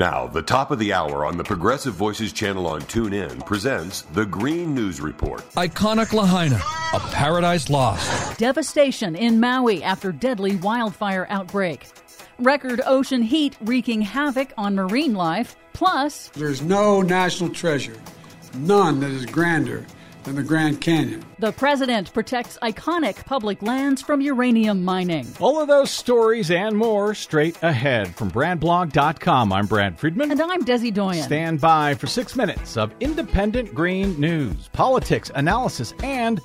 Now, the top of the hour on the Progressive Voices channel on TuneIn presents the Green News Report. Iconic Lahaina, a paradise lost. Devastation in Maui after deadly wildfire outbreak. Record ocean heat wreaking havoc on marine life. Plus, there's no national treasure, none that is grander than the Grand Canyon. The president protects iconic public lands from uranium mining. All of those stories and more straight ahead from BradBlog.com. I'm Brad Friedman. And I'm Desi Doyen. Stand by for six minutes of independent green news, politics, analysis, and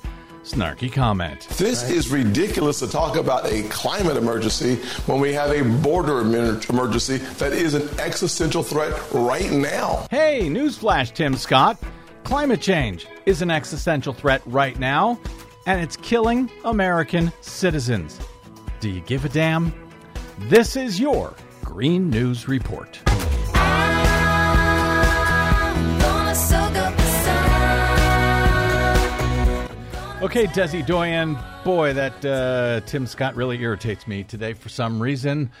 snarky comment. This is ridiculous to talk about a climate emergency when we have a border emergency that is an existential threat right now. Hey, newsflash, Tim Scott. Climate change is an existential threat right now, and it's killing American citizens. Do you give a damn? This is your Green News Report. Okay, Desi Doyen, boy, that uh, Tim Scott really irritates me today for some reason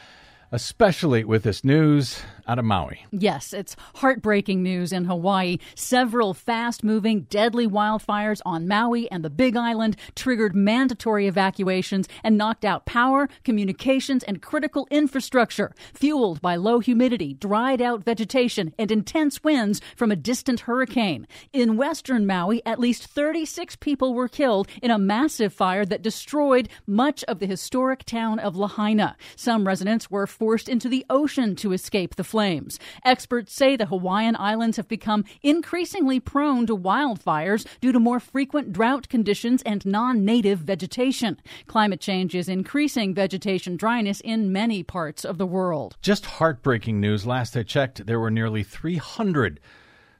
especially with this news out of Maui. Yes, it's heartbreaking news in Hawaii. Several fast moving, deadly wildfires on Maui and the Big Island triggered mandatory evacuations and knocked out power, communications, and critical infrastructure, fueled by low humidity, dried out vegetation, and intense winds from a distant hurricane. In western Maui, at least 36 people were killed in a massive fire that destroyed much of the historic town of Lahaina. Some residents were forced into the ocean to escape the flames. Experts say the Hawaiian Islands have become increasingly prone to wildfires due to more frequent drought conditions and non native vegetation. Climate change is increasing vegetation dryness in many parts of the world. Just heartbreaking news. Last I checked, there were nearly 300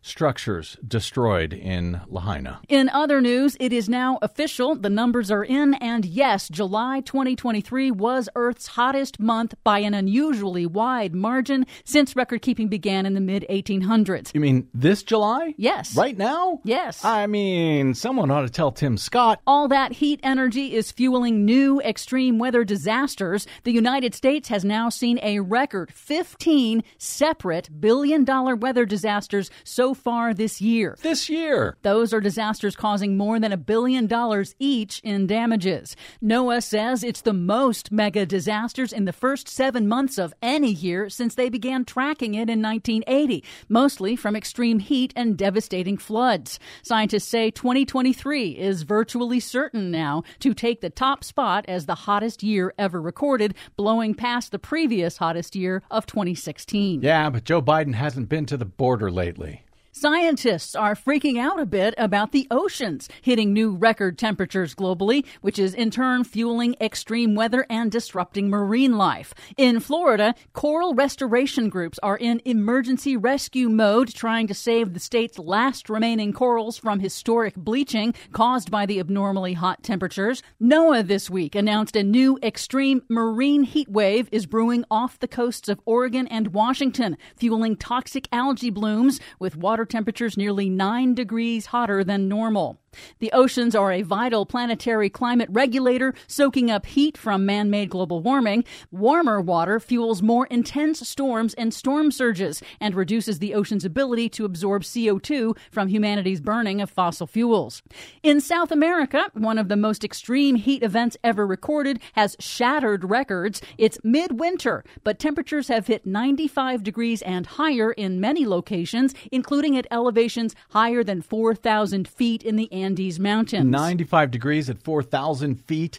structures destroyed in Lahaina. In other news, it is now official. The numbers are in, and yes, July 2023 was Earth's hottest month by an unusually wide margin since record keeping began in the mid 1800s. You mean this July? Yes. Right now? Yes. I mean, someone ought to tell Tim Scott. All that heat energy is fueling new extreme weather disasters. The United States has now seen a record 15 separate billion dollar weather disasters so far this year. This year. Those are disasters causing more than a billion dollars each in damages. NOAA says it's the most mega disasters in the first seven months of any year since they began tracking it in 1980, mostly from extreme heat and devastating floods. Scientists say 2023 is virtually certain now to take the top spot as the hottest year ever recorded, blowing past the previous hottest year of 2016. Yeah, but Joe Biden hasn't been to the border lately. Scientists are freaking out a bit about the oceans hitting new record temperatures globally, which is in turn fueling extreme weather and disrupting marine life. In Florida, coral restoration groups are in emergency rescue mode trying to save the state's last remaining corals from historic bleaching caused by the abnormally hot temperatures. NOAA this week announced a new extreme marine heat wave is brewing off the coasts of Oregon and Washington, fueling toxic algae blooms with water temperatures nearly 9 degrees hotter than normal. The oceans are a vital planetary climate regulator, soaking up heat from man made global warming. Warmer water fuels more intense storms and storm surges and reduces the ocean's ability to absorb CO2 from humanity's burning of fossil fuels. In South America, one of the most extreme heat events ever recorded has shattered records. It's midwinter, but temperatures have hit 95 degrees and higher in many locations, including at elevations higher than 4,000 feet in the Andes Mountains. 95 degrees at 4,000 feet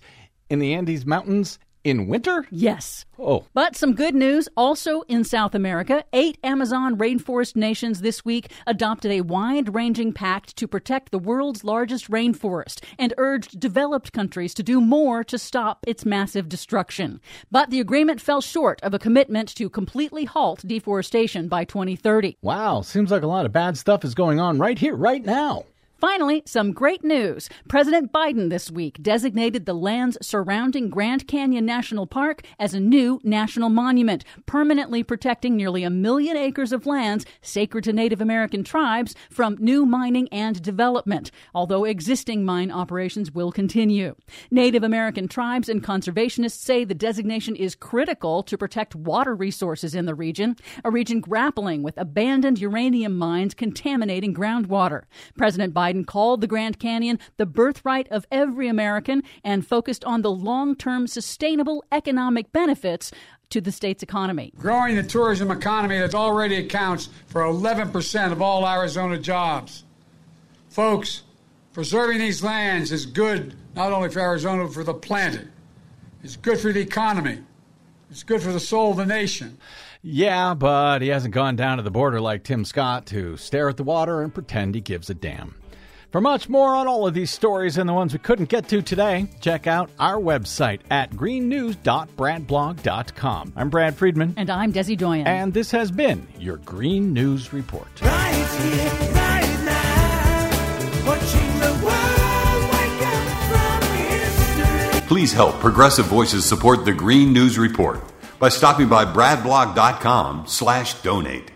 in the Andes Mountains in winter? Yes. Oh. But some good news also in South America. Eight Amazon rainforest nations this week adopted a wide ranging pact to protect the world's largest rainforest and urged developed countries to do more to stop its massive destruction. But the agreement fell short of a commitment to completely halt deforestation by 2030. Wow, seems like a lot of bad stuff is going on right here, right now. Finally, some great news. President Biden this week designated the lands surrounding Grand Canyon National Park as a new national monument, permanently protecting nearly a million acres of lands sacred to Native American tribes from new mining and development, although existing mine operations will continue. Native American tribes and conservationists say the designation is critical to protect water resources in the region, a region grappling with abandoned uranium mines contaminating groundwater. President Biden called the Grand Canyon the birthright of every American and focused on the long term sustainable economic benefits to the state's economy. Growing the tourism economy that already accounts for 11% of all Arizona jobs. Folks, preserving these lands is good not only for Arizona, but for the planet. It's good for the economy. It's good for the soul of the nation. Yeah, but he hasn't gone down to the border like Tim Scott to stare at the water and pretend he gives a damn. For much more on all of these stories and the ones we couldn't get to today, check out our website at greennews.bradblog.com. I'm Brad Friedman. And I'm Desi Doyen. And this has been your Green News Report. Right here, right now, watching the world wake up from history. Please help Progressive Voices support the Green News Report by stopping by bradblog.com slash donate.